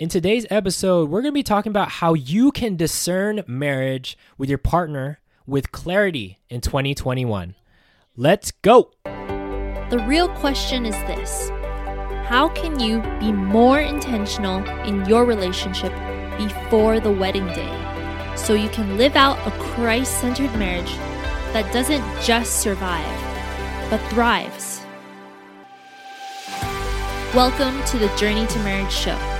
In today's episode, we're going to be talking about how you can discern marriage with your partner with clarity in 2021. Let's go. The real question is this How can you be more intentional in your relationship before the wedding day so you can live out a Christ centered marriage that doesn't just survive, but thrives? Welcome to the Journey to Marriage show.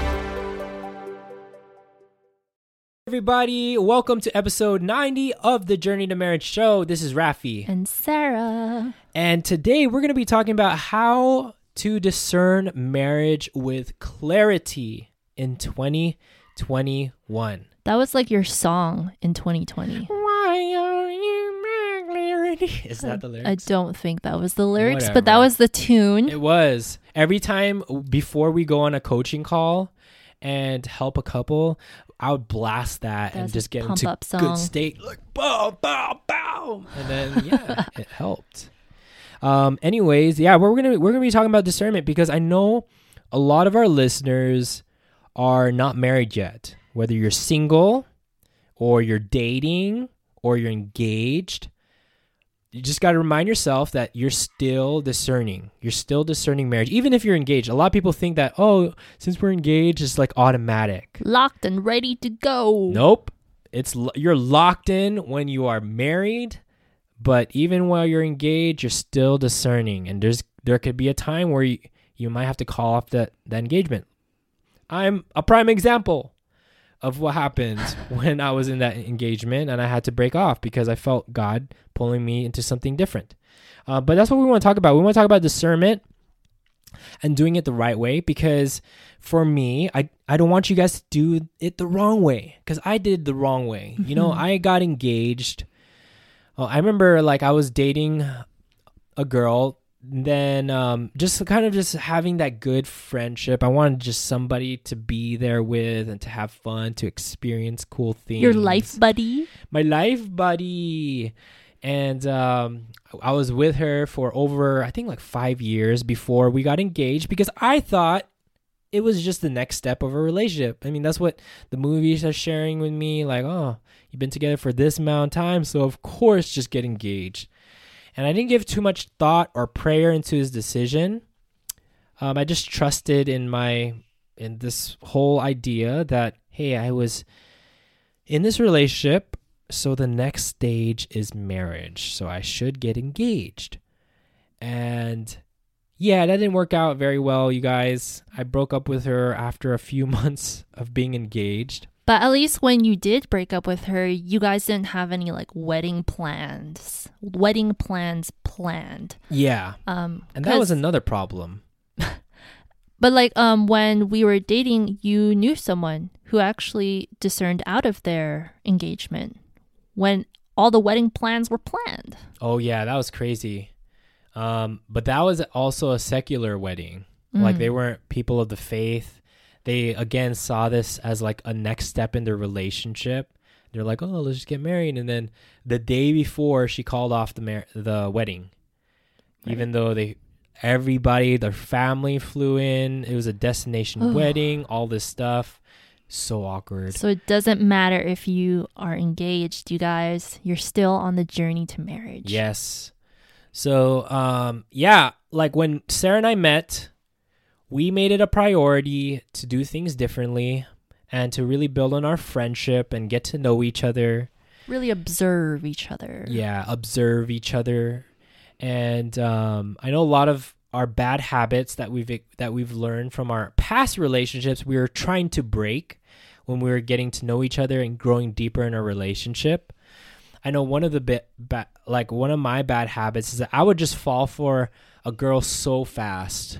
Everybody, welcome to episode 90 of the Journey to Marriage show. This is Rafi. And Sarah. And today we're going to be talking about how to discern marriage with clarity in 2021. That was like your song in 2020. Why are you clarity? Is that the lyrics? I don't think that was the lyrics, Whatever. but that was the tune. It was. Every time before we go on a coaching call and help a couple, I would blast that and just get into up song. good state, like bow, bow, bow, and then yeah, it helped. Um. Anyways, yeah, we're gonna we're gonna be talking about discernment because I know a lot of our listeners are not married yet. Whether you're single, or you're dating, or you're engaged, you just got to remind yourself that you're still discerning. You're still discerning marriage, even if you're engaged. A lot of people think that, oh, since we're engaged, it's like automatic. Locked and ready to go. Nope. It's you're locked in when you are married, but even while you're engaged, you're still discerning. And there's there could be a time where you, you might have to call off that that engagement. I'm a prime example of what happened when I was in that engagement and I had to break off because I felt God pulling me into something different. Uh, but that's what we want to talk about. We want to talk about discernment and doing it the right way because for me, I, I don't want you guys to do it the wrong way because I did the wrong way. You know, I got engaged. Oh, I remember like I was dating a girl then um, just kind of just having that good friendship. I wanted just somebody to be there with and to have fun to experience cool things. Your life buddy. my life buddy. And um, i was with her for over i think like five years before we got engaged because i thought it was just the next step of a relationship. I mean that's what the movies are sharing with me like oh you've been together for this amount of time so of course just get engaged and I didn't give too much thought or prayer into his decision. Um, I just trusted in my in this whole idea that hey, I was in this relationship, so the next stage is marriage, so I should get engaged. And yeah, that didn't work out very well, you guys. I broke up with her after a few months of being engaged. But at least when you did break up with her, you guys didn't have any like wedding plans. Wedding plans planned. Yeah, Um and that was another problem. But like um when we were dating, you knew someone who actually discerned out of their engagement when all the wedding plans were planned. Oh yeah, that was crazy. Um, but that was also a secular wedding. Like they weren't people of the faith. They again saw this as like a next step in their relationship. They're like, "Oh, let's just get married." And then the day before, she called off the mar- the wedding, even though they everybody, their family flew in. It was a destination Ugh. wedding. All this stuff, so awkward. So it doesn't matter if you are engaged, you guys, you're still on the journey to marriage. Yes. So, um, yeah, like when Sarah and I met, we made it a priority to do things differently and to really build on our friendship and get to know each other. Really observe each other. Yeah, observe each other. And um, I know a lot of our bad habits that we've that we've learned from our past relationships we were trying to break when we were getting to know each other and growing deeper in our relationship. I know one of the bit ba- like one of my bad habits is that I would just fall for a girl so fast.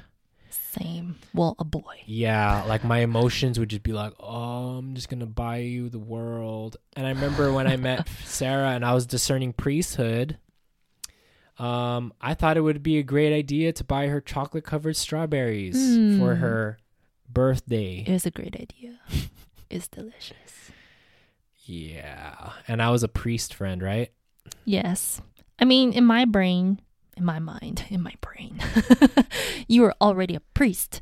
Same. Well, a boy. Yeah, like my emotions would just be like, "Oh, I'm just gonna buy you the world." And I remember when I met Sarah and I was discerning priesthood. Um, I thought it would be a great idea to buy her chocolate covered strawberries for Mm. her birthday. It was a great idea. it's delicious. Yeah, and I was a priest friend, right? Yes. I mean, in my brain, in my mind, in my brain, you were already a priest,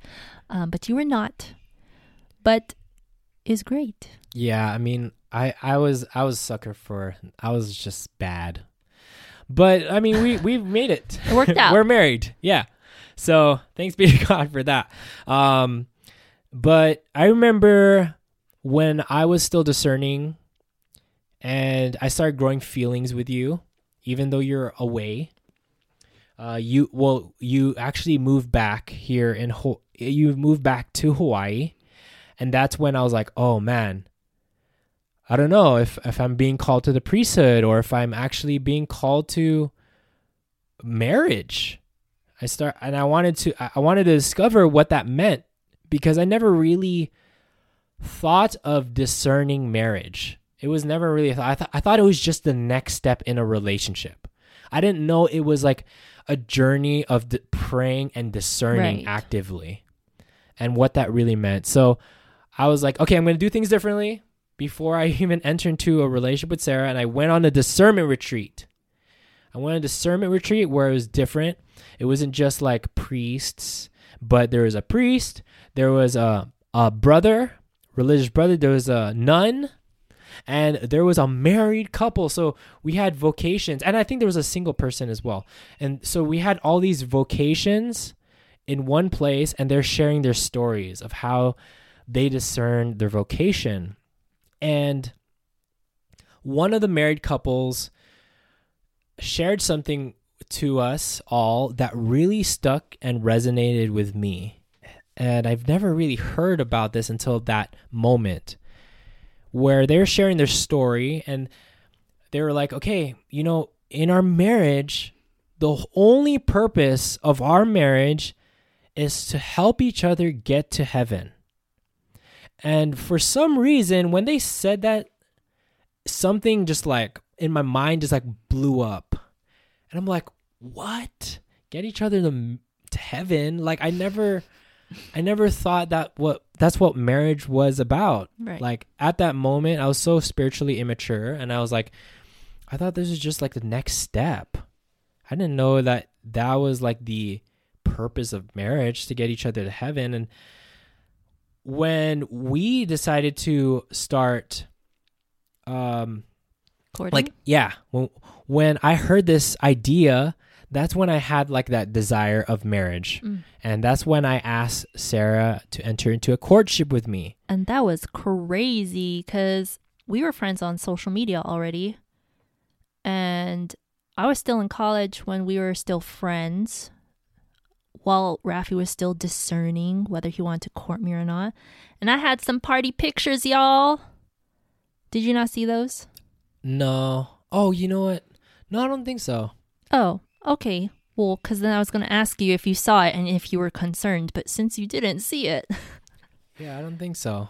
um, but you were not. But is great. Yeah, I mean, I I was I was sucker for I was just bad. But I mean, we we've made it. It worked out. We're married. Yeah. So, thanks be to God for that. Um but I remember when I was still discerning and I started growing feelings with you even though you're away. Uh you well, you actually moved back here in Ho- you moved back to Hawaii and that's when I was like, "Oh man, I don't know if if I'm being called to the priesthood or if I'm actually being called to marriage." I start and I wanted to I- wanted to discover what that meant because I never really thought of discerning marriage. It was never really thought. I, th- I thought it was just the next step in a relationship. I didn't know it was like a journey of d- praying and discerning Right. actively and what that really meant. So I was like, okay, I'm going to do things differently before I even enter into a relationship with Sarah. And I went on a discernment retreat. I went on a discernment retreat where it was different. It wasn't just like priests, but there was a priest, there was a, a brother, religious brother, there was a nun, and there was a married couple. So we had vocations, and I think there was a single person as well. And so we had all these vocations in one place, and they're sharing their stories of how they discerned their vocation. And one of the married couples shared something to us all that really stuck and resonated with me. And I've never really heard about this until that moment where they're sharing their story and they were like, okay, you know, in our marriage, the only purpose of our marriage is to help each other get to heaven. And for some reason, when they said that, something just like in my mind just like blew up. And I'm like, what? Get each other to, to heaven? Like I never I never thought that what that's what marriage was about. Right. Like at that moment I was so spiritually immature and I was like I thought this was just like the next step. I didn't know that that was like the purpose of marriage to get each other to heaven and when we decided to start um Courting? like yeah when, when i heard this idea that's when i had like that desire of marriage Mm. and that's when i asked sarah to enter into a courtship with me And that was crazy because we were friends on social media already. And I was still in college when we were still friends, while Rafi was still discerning whether he wanted to court me or not. And I had some party pictures, y'all. Did you not see those? no oh you know what no i don't think so Oh, okay. Well, because then I was going to ask you if you saw it and if you were concerned. But since you didn't see it, yeah i don't think so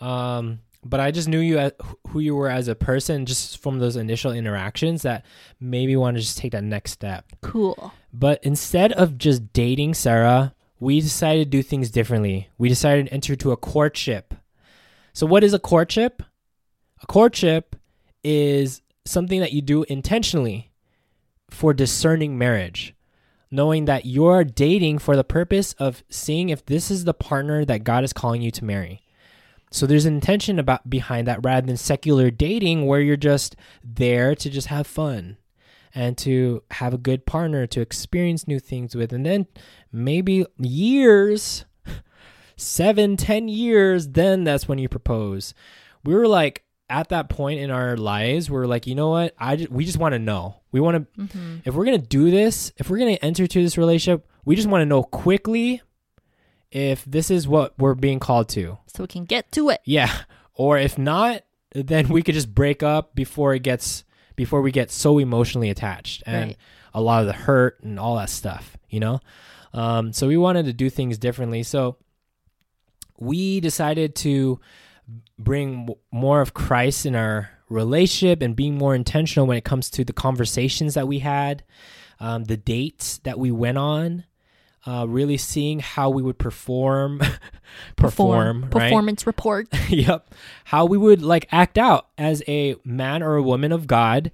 um but i just knew you as who you were as a person just from those initial interactions that maybe want to just take that next step cool. But instead of just dating Sarah, we decided to do things differently. We decided to enter into a courtship. So, what is a courtship? A courtship is something that you do intentionally for discerning marriage, knowing that you're dating for the purpose of seeing if this is the partner that God is calling you to marry. So there's an intention about behind that rather than secular dating where you're just there to just have fun and to have a good partner to experience new things with. And then maybe years seven ten years then that's when you propose. We were like at that point in our lives we're like you know what? I just, we just want to know we want to hmm if we're gonna do this if we're gonna enter to this relationship we just want to know quickly if this is what we're being called to So we can get to it. yeah or if not then we could just break up before it gets before we get so emotionally attached and Right. a lot of the hurt and all that stuff, you know? Um, so we wanted to do things differently. So we decided to bring more of Christ in our relationship and being more intentional when it comes to the conversations that we had, um, the dates that we went on, uh, really seeing how we would perform, perform, right? performance report. yep. How we would like act out as a man or a woman of God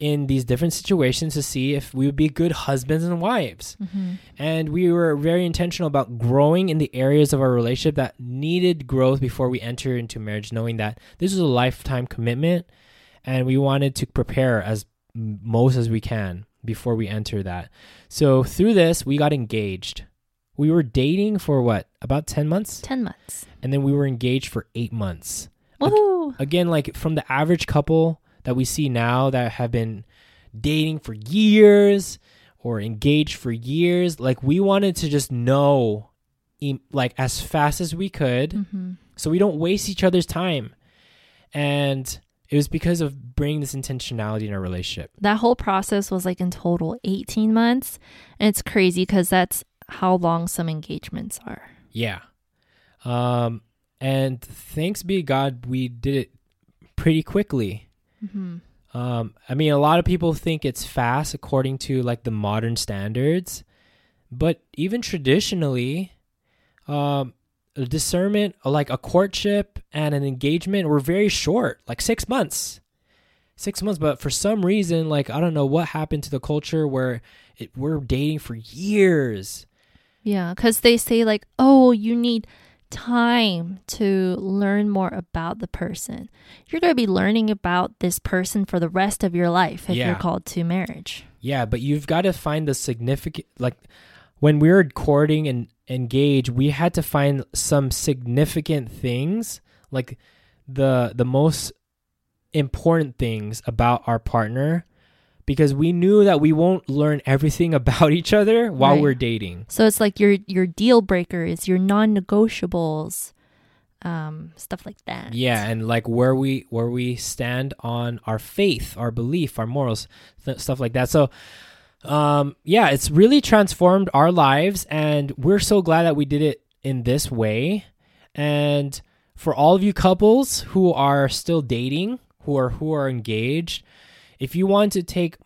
in these different situations to see if we would be good husbands and wives. And we were very intentional about growing in the areas of our relationship that needed growth before we enter into marriage, knowing that this was a lifetime commitment and we wanted to prepare as most as we can before we enter that. So through this, we got engaged. We were dating for what? About 10 months? Ten months. and then we were engaged for eight months. Woohoo! Again, like from the average couple that we see now that have been dating for years or engaged for years, like we wanted to just know, like as fast as we could, Mm-hmm. so we don't waste each other's time. And it was because of bringing this intentionality in our relationship. That whole process was like in total 18 months. And it's crazy because that's how long some engagements are. Yeah. Um, and thanks be God, we did it pretty quickly. Mm-hmm. Um, I mean, a lot of people think it's fast according to like the modern standards, but even traditionally, um, a discernment, like a courtship and an engagement, were very short, like six months. Six months, but for some reason, like I don't know what happened to the culture where it, we're dating for years. Yeah, because they say, like, oh, you need time to learn more about the person. You're going to be learning about this person for the rest of your life if Yeah. you're called to marriage. Yeah, but you've got to find the significant like when we were courting and engage, we had to find some significant things, like the the most important things about our partner because we knew that we won't learn everything about each other while Right. we're dating. So it's like your your deal breakers, your non-negotiables, um, stuff like that. Yeah, and like where we where we stand on our faith, our belief, our morals, th- stuff like that. So, um, yeah, it's really transformed our lives, and we're so glad that we did it in this way. And for all of you couples who are still dating, who are who are engaged, if you want to take,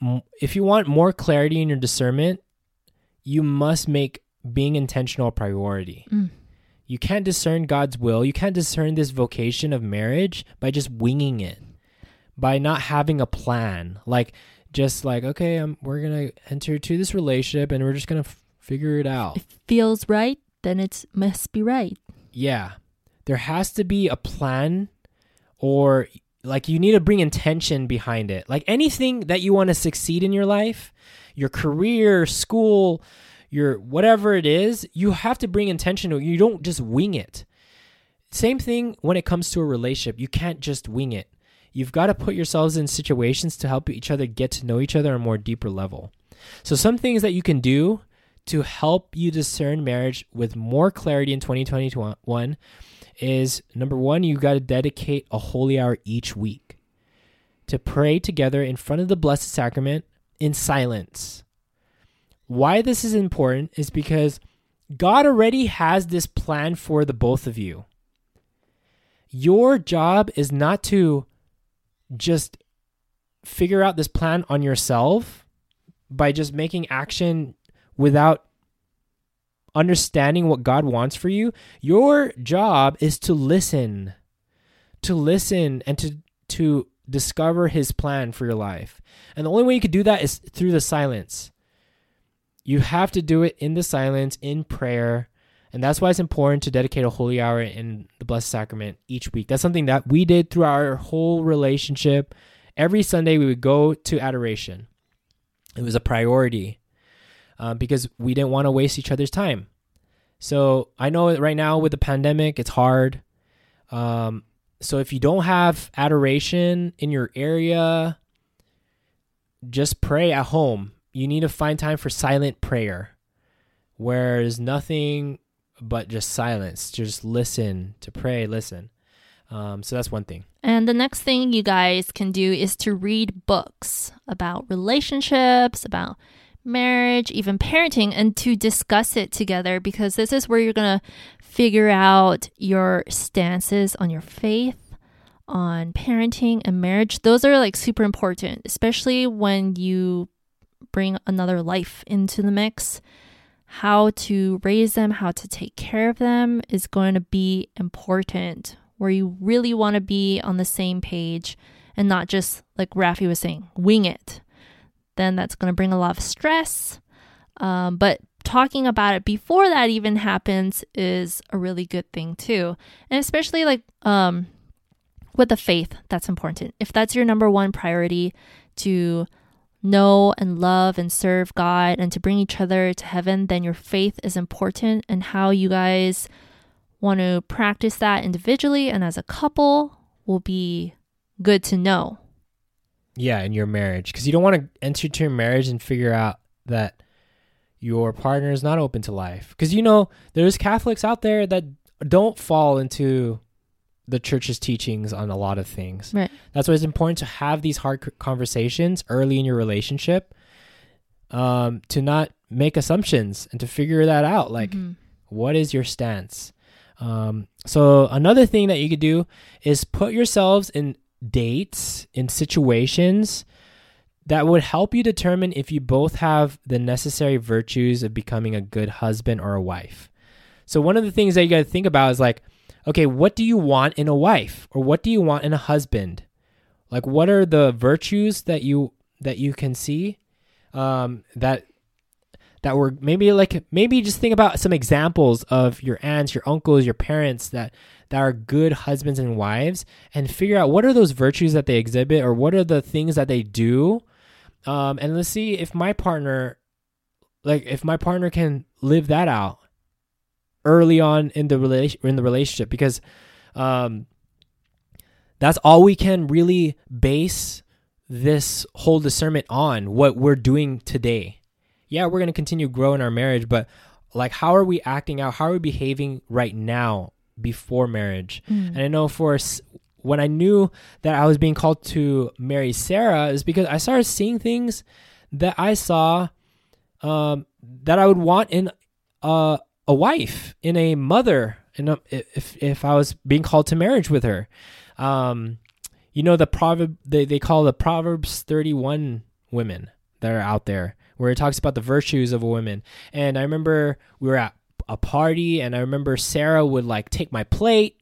if you want more clarity in your discernment, you must make being intentional a priority. Mm. You can't discern God's will. You can't discern this vocation of marriage by just winging it, by not having a plan. Like, just like, okay, um, we're going to enter to this relationship and we're just going to f- figure it out. If it feels right, then it must be right. Yeah. There has to be a plan or like you need to bring intention behind it. Like anything that you want to succeed in your life, your career, school, your whatever it is, you have to bring intention. You don't just wing it. Same thing when it comes to a relationship. You can't just wing it. You've got to put yourselves in situations to help each other get to know each other on a more deeper level. So some things that you can do to help you discern marriage with more clarity in 2021 is number one, you've got to dedicate a holy hour each week to pray together in front of the Blessed Sacrament in silence. Why this is important is because God already has this plan for the both of you. Your job is not to just figure out this plan on yourself by just making action without understanding what God wants for you. Your job is to listen, to listen and to to discover his plan for your life. And the only way you could do that is through the silence. You have to do it in the silence, in prayer. And that's why it's important to dedicate a holy hour in the Blessed Sacrament each week. That's something that we did through our whole relationship. Every Sunday, we would go to adoration. It was a priority um, because we didn't want to waste each other's time. So I know right now with the pandemic, it's hard. Um, so if you don't have adoration in your area, just pray at home. You need to find time for silent prayer where there's nothing but just silence. Just listen to pray, listen. Um, so that's one thing. And the next thing you guys can do is to read books about relationships, about marriage, even parenting, and to discuss it together because this is where you're going to figure out your stances on your faith, on parenting and marriage. Those are like super important, especially when you bring another life into the mix. How to raise them, how to take care of them is going to be important where you really want to be on the same page and not just, like Rafi was saying, wing it. Then that's going to bring a lot of stress. Um, but talking about it before that even happens is a really good thing too. And especially like um, with the faith, that's important. If that's your number one priority to know and love and serve God and to bring each other to heaven, then your faith is important and how you guys want to practice that individually and as a couple will be good to know. Yeah, in your marriage. Because you don't want to enter into your marriage and figure out that your partner is not open to life. Because you know, there's Catholics out there that don't fall into the church's teachings on a lot of things. Right. That's why it's important to have these hard conversations early in your relationship um, to not make assumptions and to figure that out. Like, mm-hmm. what is your stance? Um, so another thing that you could do is put yourselves in dates in situations that would help you determine if you both have the necessary virtues of becoming a good husband or a wife. So one of the things that you got to think about is like, okay, what do you want in a wife? Or what do you want in a husband? Like what are the virtues that you that you can see um, that that were maybe like maybe just think about some examples of your aunts, your uncles, your parents that that are good husbands and wives and figure out what are those virtues that they exhibit or what are the things that they do. Um, and let's see if my partner like if my partner can live that out early on in the relation in the relationship because um, that's all we can really base this whole discernment on what we're doing today yeah, we're going to continue growing our marriage, but like, how are we acting out? How are we behaving right now before marriage? Mm. And I know for when I knew that I was being called to marry Sarah is because I started seeing things that I saw um, that I would want in a, a wife, in a mother, in a, if if I was being called to marriage with her. Um, you know the proverb they, they call the Proverbs thirty one women that are out there where it talks about the virtues of a woman. And I remember we were at a party, and I remember Sarah would like take my plate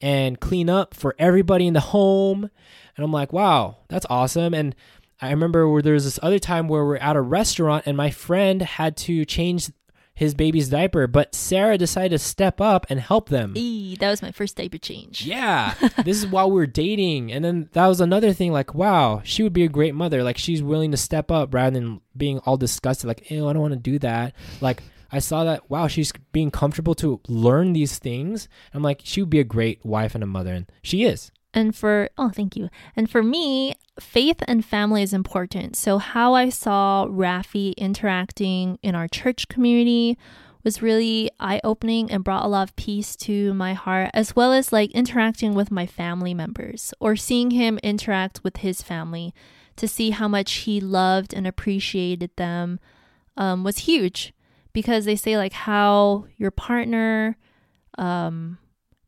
and clean up for everybody in the home. And I'm like, wow, that's awesome. And I remember where there was this other time where we're at a restaurant and my friend had to change his baby's diaper, but Sarah decided to step up and help them. Eee, that was my first diaper change. Yeah. this is while we were dating. And then that was another thing like, wow, she would be a great mother. Like, she's willing to step up rather than being all disgusted, like, ew, I don't want to do that. Like, I saw that, wow, she's being comfortable to learn these things. I'm like, she would be a great wife and a mother. And she is. And for, oh, thank you. And for me, faith and family is important. So, how I saw Rafi interacting in our church community was really eye opening and brought a lot of peace to my heart, as well as like interacting with my family members or seeing him interact with his family to see how much he loved and appreciated them um, was huge because they say like how your partner um,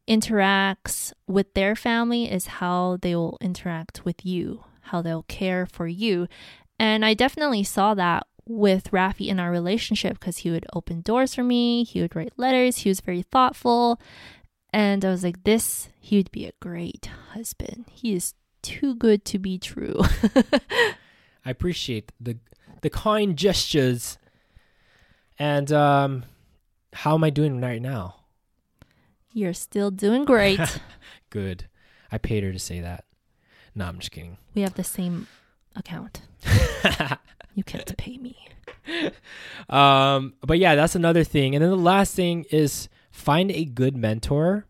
interacts with their family is how they will interact with you, how they'll care for you. And I definitely saw that with Rafi in our relationship because he would open doors for me, he would write letters, he was very thoughtful. And I was like, this, he would be a great husband. He is too good to be true. I appreciate the the kind gestures. And um how am I doing right now? You're still doing great. Good. I paid her to say that. No, I'm just kidding. We have the same account. you to pay me. Um, but yeah, that's another thing. And then the last thing is find a good mentor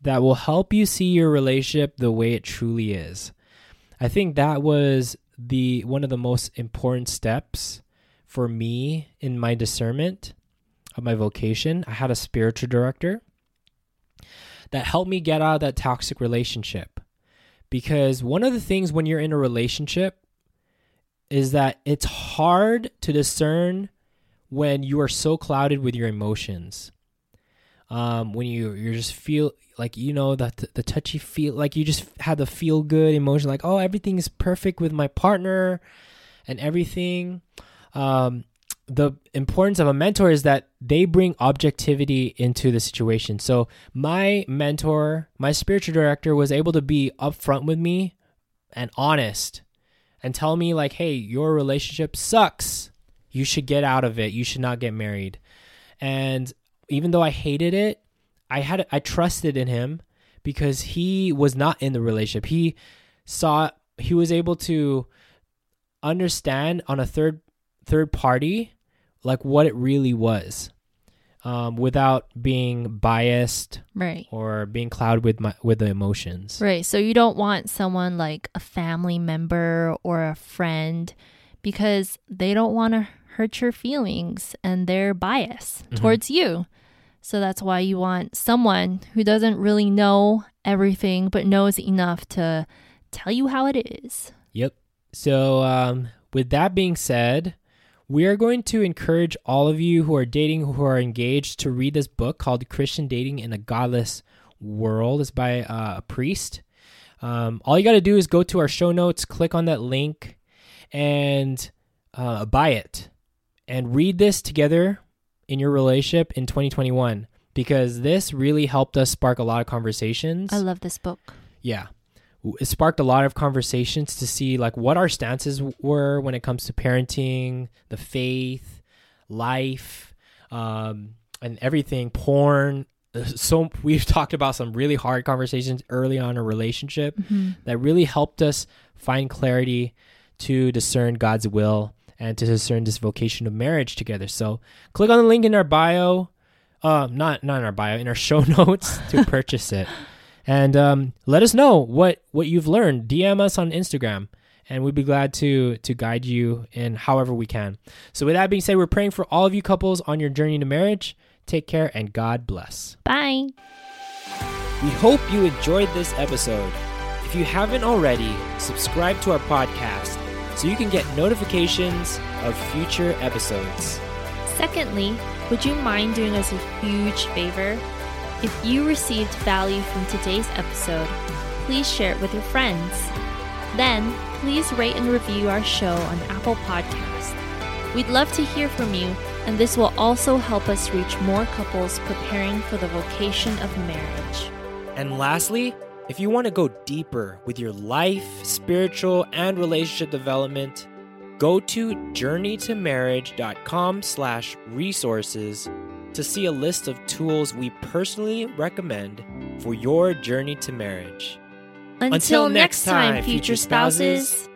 that will help you see your relationship the way it truly is. I think that was the one of the most important steps for me in my discernment of my vocation. I had a spiritual director that helped me get out of that toxic relationship. Because one of the things when you're in a relationship is that it's hard to discern when you are so clouded with your emotions. Um, when you you just feel like you know that the, the touchy feel like you just have the feel good emotion like oh everything is perfect with my partner and everything um, the importance of a mentor is that they bring objectivity into the situation. So my mentor, my spiritual director was able to be upfront with me and honest and tell me like, "Hey, your relationship sucks. You should get out of it. You should not get married." And even though I hated it, I had I trusted in him because he was not in the relationship. He saw he was able to understand on a third third party like what it really was um, without being biased Right. or being clouded with my with the emotions. Right. So you don't want someone like a family member or a friend because they don't want to hurt your feelings and their bias Mhm. towards you. So that's why you want someone who doesn't really know everything but knows enough to tell you how it is. Yep. So um, with that being said, we are going to encourage all of you who are dating, who are engaged, to read this book called "Christian Dating in a Godless World." It's by uh, a priest. Um, all you got to do is go to our show notes, click on that link, and uh, buy it, and read this together in your relationship in 2021 because this really helped us spark a lot of conversations. I love this book. yeah it sparked a lot of conversations to see like what our stances were when it comes to parenting the faith life um, and everything porn. So we've talked about some really hard conversations early on in a relationship that really helped us find clarity to discern god's will and to discern this vocation of marriage together. So click on the link in our bio uh, not not in our bio in our show notes to purchase it and um, let us know what what you've learned. DM us on Instagram, and we'd be glad to to guide you in however we can. So, with that being said, we're praying for all of you couples on your journey to marriage. Take care and God bless. Bye. We hope you enjoyed this episode. If you haven't already, subscribe to our podcast so you can get notifications of future episodes. Secondly, would you mind doing us a huge favor? If you received value from today's episode, please share it with your friends. Then, please rate and review our show on Apple Podcast. We'd love to hear from you, and this will also help us reach more couples preparing for the vocation of marriage. And lastly, if you want to go deeper with your life, spiritual, and relationship development, go to journeytomarriage.com slash resources to see a list of tools we personally recommend for your journey to marriage. Until, next time, future spouses.